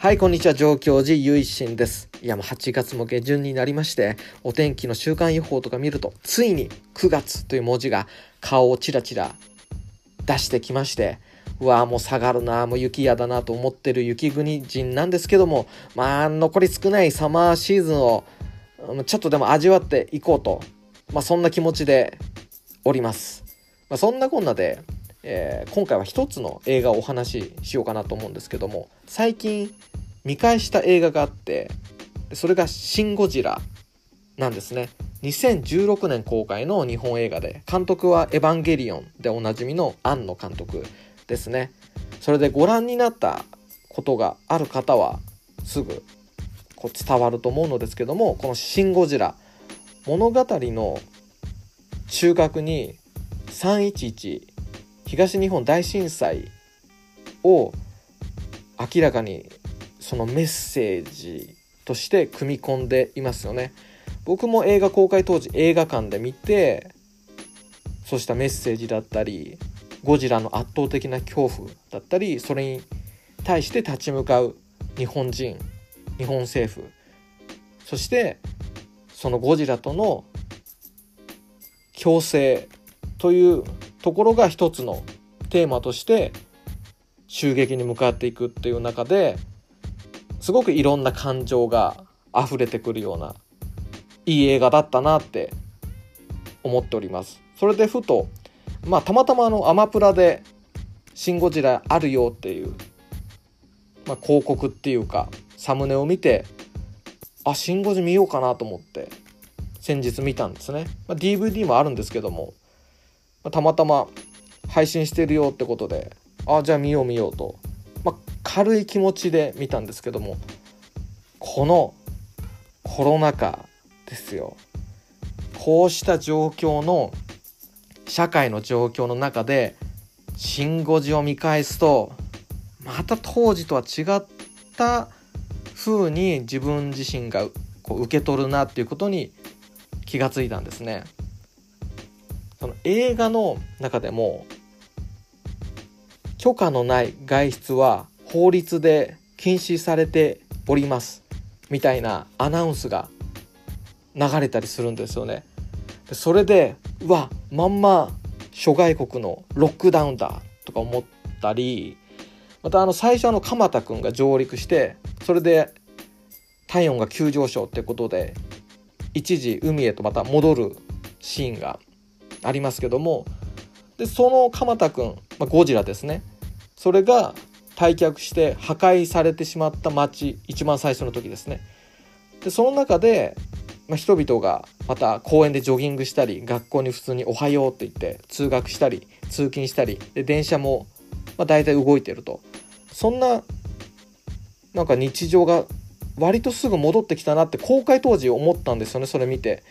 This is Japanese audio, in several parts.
はい、こんにちは。上京寺ゆいしんです。いや、もう8月も下旬になりまして、お天気の週間予報とか見ると、ついに9月という文字が顔をチラチラ出してきまして、うわもう下がるなもう雪嫌だなと思ってる雪国人なんですけども、まあ、残り少ないサマーシーズンを、ちょっとでも味わっていこうと、まあ、そんな気持ちでおります。まあ、そんなこんなで、えー今回は一つの映画をお話ししようかなと思うんですけども最近見返した映画があってそれが「シン・ゴジラ」なんですね。2016年公開の日本映画で監督は「エヴァンゲリオン」でおなじみの庵野監督ですね。それでご覧になったことがある方はすぐこう伝わると思うのですけどもこの「シン・ゴジラ」物語の中核に311東日本大震災を明らかにそのメッセージとして組み込んでいますよね。僕も映画公開当時映画館で見てそうしたメッセージだったりゴジラの圧倒的な恐怖だったりそれに対して立ち向かう日本人日本政府そしてそのゴジラとの共生というところが一つのテーマとして襲撃に向かっていくっていう中ですごくいろんな感情が溢れてくるようないい映画だったなって思っております。それでふとまあたまたまあのアマプラで「シン・ゴジラ」あるよっていう、まあ、広告っていうかサムネを見てあシン・ゴジ見ようかなと思って先日見たんですね、まあ、DVD もあるんですけどもたまたま配信してるよってことであじゃあ見よう見ようと、まあ、軽い気持ちで見たんですけどもこのコロナ禍ですよこうした状況の社会の状況の中で「シン・ゴジ」を見返すとまた当時とは違った風に自分自身がこう受け取るなっていうことに気がついたんですね。映画の中でも許可のない外出は法律で禁止されておりますみたいなアナウンスが流れたりするんですよね。それでうわまんま諸外国のロックダウンだとか思ったりまたあの最初の鎌田くんが上陸してそれで体温が急上昇ってことで一時海へとまた戻るシーンがありますけどもでその鎌田くん、まあ、ゴジラですね。それが退却して破壊されてしまった町一番最初の時ですね。でその中で、まあ、人々がまた公園でジョギングしたり学校に普通に「おはよう」って言って通学したり通勤したりで電車も、まあ、大体動いてると。そんななんか日常が割とすぐ戻ってきたなって公開当時思ったんですよねそれ見て。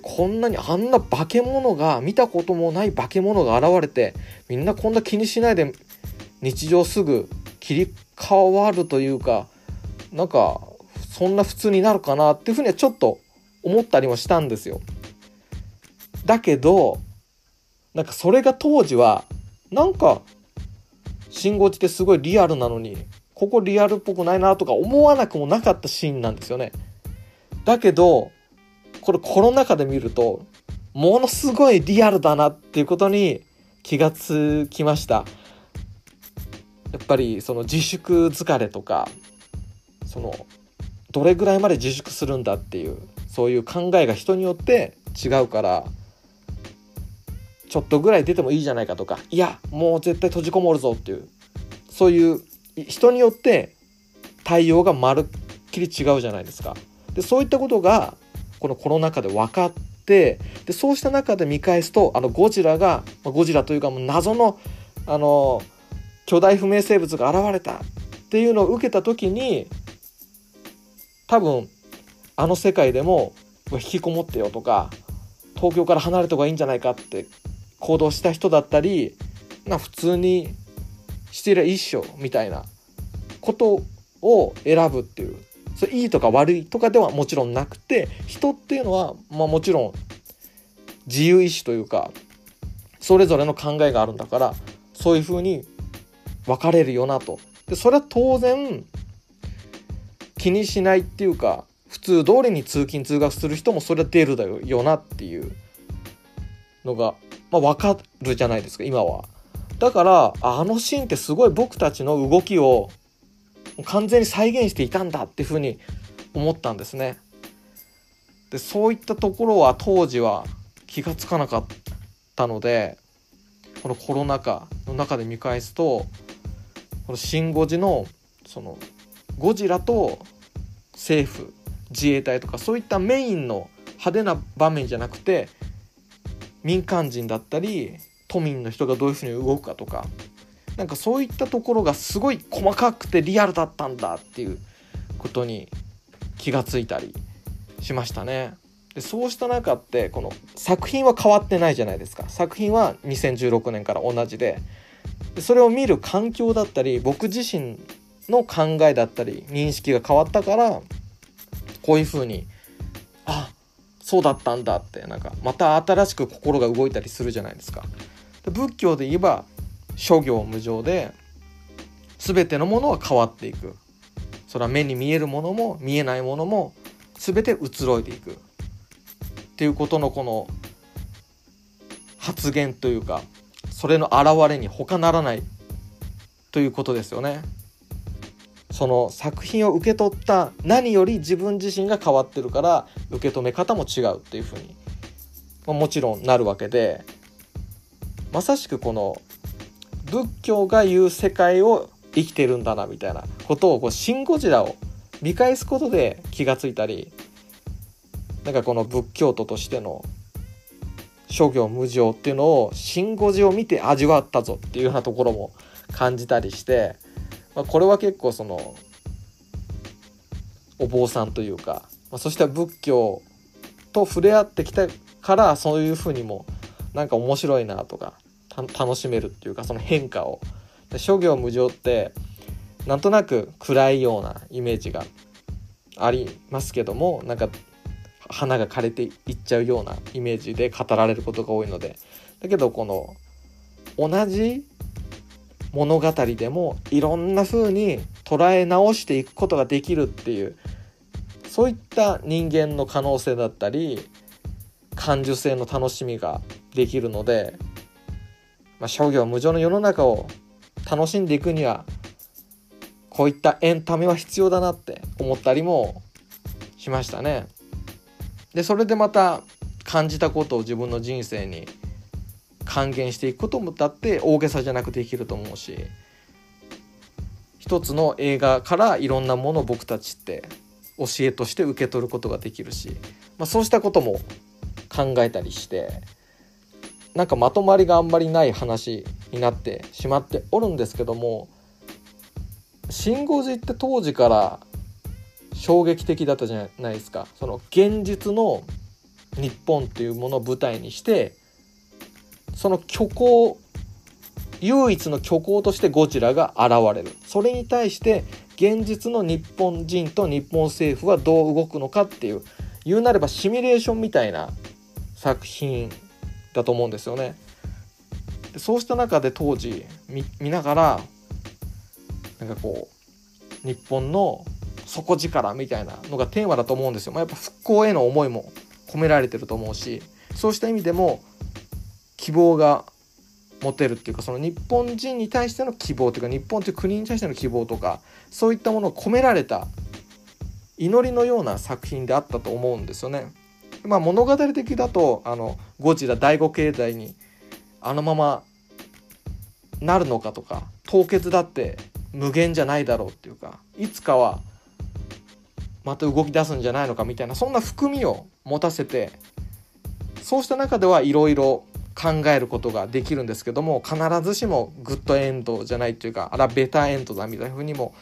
こんなにあんな化け物が見たこともない化け物が現れてみんなこんな気にしないで日常すぐ切り替わるというかなんかそんな普通になるかなっていうふうにはちょっと思ったりもしたんですよ。だけどなんかそれが当時はなんか信号地ってすごいリアルなのにここリアルっぽくないなとか思わなくもなかったシーンなんですよね。だけどこれコロナ禍で見るとものすごいリアルだなっていうことに気がつきました。やっぱりその自粛疲れとかそのどれぐらいまで自粛するんだっていうそういう考えが人によって違うからちょっとぐらい出てもいいじゃないかとかいやもう絶対閉じこもるぞっていうそういう人によって対応がまるっきり違うじゃないですか。でそういったことがこのコロナ禍で分かってでそうした中で見返すとあのゴジラがゴジラというかもう謎のあの巨大不明生物が現れたっていうのを受けた時に多分あの世界でも引きこもってよとか東京から離れた方がいいんじゃないかって行動した人だったりまあ普通にしてりゃいいっしょみたいなことを選ぶっていうそれいいとか悪いとかではもちろんなくて人っていうのは、まあ、もちろん自由意志というかそれぞれの考えがあるんだからそういうふうに分かれるよなとでそれは当然気にしないっていうか普通通りに通勤通学する人もそれは出るだよなっていうのが、まあ、分かるじゃないですか今は。だからあのシーンってすごい僕たちの動きを完全に再現していたんだっていうふうに思ったんですね。でそういったところは当時は気が付かなかったのでこのコロナ禍の中で見返すとこの「シン・ゴジの」そのゴジラと政府自衛隊とかそういったメインの派手な場面じゃなくて民間人だったり都民の人がどういうふうに動くかとかなんかそういったところがすごい細かくてリアルだったんだっていうことに気がついたりしましたね。でそうした中ってこの作品は変わってないじゃないですか作品は2016年から同じででそれを見る環境だったり僕自身の考えだったり認識が変わったからこういうふうにあそうだったんだってなんかまた新しく心が動いたりするじゃないですか。仏教で言えば諸行無常で全てのものは変わっていくそれは目に見えるものも見えないものも全て移ろいでいくっていうことのこの発言というかそれの表れに他ならないということですよね。その作品を受け取った何より自分自身が変わってるから受け止め方も違うっていうふうに、まあ、もちろんなるわけでまさしくこの仏教が言う世界を生きてるんだなみたいなことをこうシン・ゴジラを見返すことで気がついたりなんかこの仏教徒としての諸行無常っていうのをシン・ゴジを見て味わったぞっていうようなところも感じたりしてまあ、これは結構そのお坊さんというか、まあ、そして仏教と触れ合ってきたからそういうふうにもなんか面白いなとか楽しめるっていうかその変化を。諸行無常ってなんとなく暗いようなイメージがありますけどもなんか花が枯れていっちゃうようなイメージで語られることが多いので。だけどこの同じ物語でもいろんな風に捉え直していくことができるっていうそういった人間の可能性だったり感受性の楽しみができるので、まあ、商業無常の世の中を楽しんでいくにはこういったエンタメは必要だなって思ったりもしましたね。でそれでまた感じたことを自分の人生に還元していくこともだって大げさじゃなくできると思うし一つの映画からいろんなものを僕たちって教えとして受け取ることができるし、まあ、そうしたことも考えたりしてなんかまとまりがあんまりない話になってしまっておるんですけども「シン・ゴジ」って当時から衝撃的だったじゃないですか。その現実の日本っていうものを舞台にしてその虚構唯一の虚構としてゴジラが現れるそれに対して現実の日本人と日本政府はどう動くのかっていう言うなればシミュレーションみたいな作品だと思うんですよね。でそうした中で当時見ながらなんかこう日本の底力みたいなのがテーマだと思うんですよ。まあ、やっぱ復興への思いも込められてると思うしそうした意味でも希望が持てるっていうかその日本人に対しての希望というか日本という国に対しての希望とかそういったものを込められた祈りのような作品であったと思うんですよね。まあ、物語的だとあのゴジラ第5形態にあのままなるのかとか凍結だって無限じゃないだろうっていうかいつかはまた動き出すんじゃないのかみたいなそんな含みを持たせてそうした中ではいろいろ考えることができるんですけども必ずしもグッドエンドじゃないというかあらベターエンドだみたいな風にも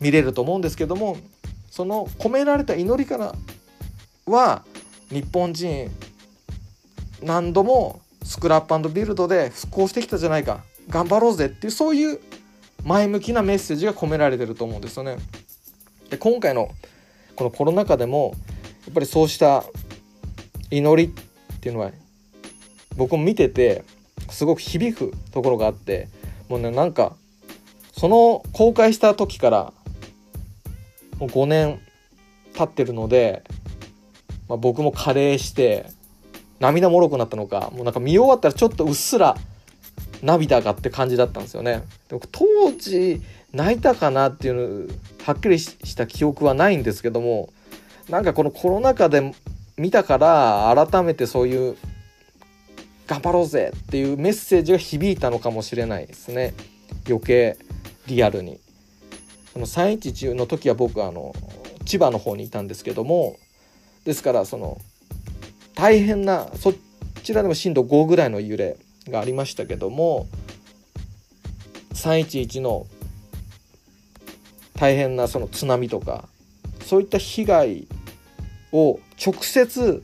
見れると思うんですけどもその込められた祈りからは日本人何度もスクラップビルドで復興してきたじゃないか頑張ろうぜっていうそういう前向きなメッセージが込められてると思うんですよね。で今回のこのコロナ禍でもやっぱりそうした祈りっていうのは僕も見ててすごく響くところがあってもうねなんかその公開した時からもう5年経ってるので、まあ、僕も加齢して涙もろくなったのかもうなんか見終わったらちょっとうっすら涙がって感じだったんですよね。で当時泣いたかなっていうのはっきりした記憶はないんですけどもなんかこのコロナ禍で見たから改めてそういう頑張ろうぜっていうメッセージが響いたのかもしれないですね余計リアルに。の311の時は僕はあの千葉の方にいたんですけどもですからその大変なそちらでも震度5ぐらいの揺れがありましたけども311の大変なその津波とかそういった被害を直接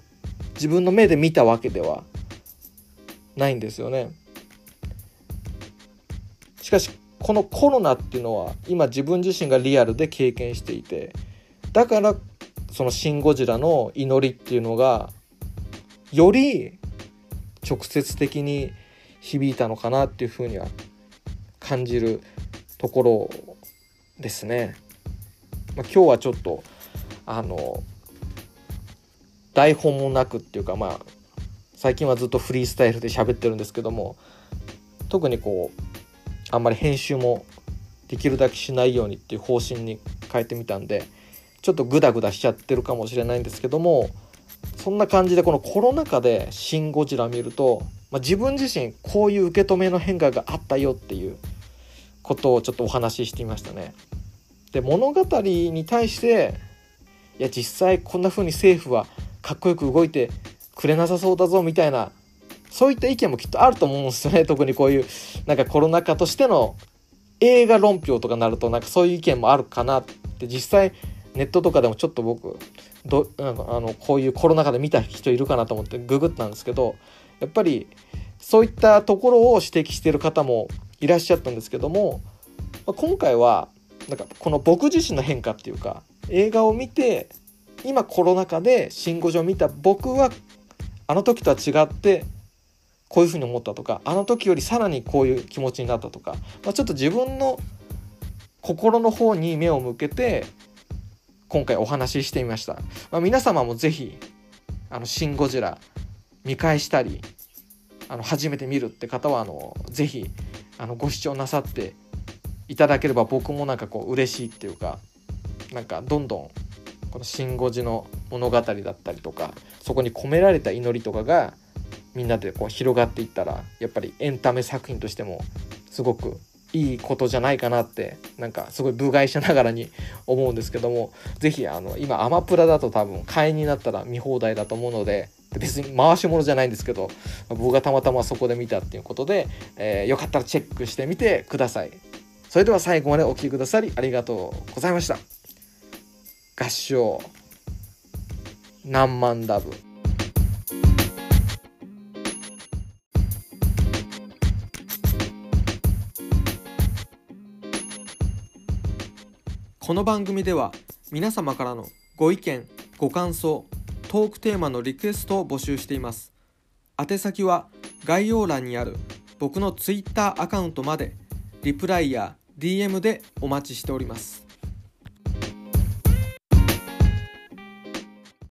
自分の目で見たわけではないんですよね。しかしこのコロナっていうのは今自分自身がリアルで経験していてだからその「シン・ゴジラ」の祈りっていうのがより直接的に響いたのかなっていうふうには感じるところですね。まあ、今日はちょっとあの台本もなくっていうかまあ最近はずっとフリースタイルで喋ってるんですけども特にこうあんまり編集もできるだけしないようにっていう方針に変えてみたんでちょっとグダグダしちゃってるかもしれないんですけどもそんな感じでこのコロナ禍で「シン・ゴジラ」見ると、まあ、自分自身こういう受け止めの変化があったよっていうことをちょっとお話ししてみましたね。で物語に対していや実際こんな風に政府はかっこよく動いてくれなさそうだぞみたいなそういった意見もきっとあると思うんですよね特にこういうなんかコロナ禍としての映画論評とかなるとなんかそういう意見もあるかなって実際ネットとかでもちょっと僕どなんかあのこういうコロナ禍で見た人いるかなと思ってググったんですけどやっぱりそういったところを指摘してる方もいらっしゃったんですけども今回はなんかこの僕自身の変化っていうか映画を見て今コロナ禍で「シン・ゴジを見た僕はあの時とは違ってこういうふうに思ったとかあの時よりさらにこういう気持ちになったとか、まあ、ちょっと自分の心の方に目を向けて今回お話ししてみました、まあ、皆様も是非あのシン・ゴジラ見返したりあの初めて見るって方はあのぜひあのご視聴なさっていただければ僕もなんかこう嬉しいっていうかなんかどんどんこの「シン・ゴジ」の物語だったりとかそこに込められた祈りとかがみんなでこう広がっていったらやっぱりエンタメ作品としてもすごくいいことじゃないかなってなんかすごい部外者ながらに思うんですけども是非あの今アマプラだと多分会員になったら見放題だと思うので別に回し物じゃないんですけど僕がたまたまそこで見たっていうことで、えー、よかったらチェックしてみてください。それでは最後までお聴きくださりありがとうございました。合唱何万ダブこの番組では皆様からのご意見ご感想トークテーマのリクエストを募集しています。宛先は概要欄にある僕の Twitter アカウントまでリプライや DM でお待ちしております。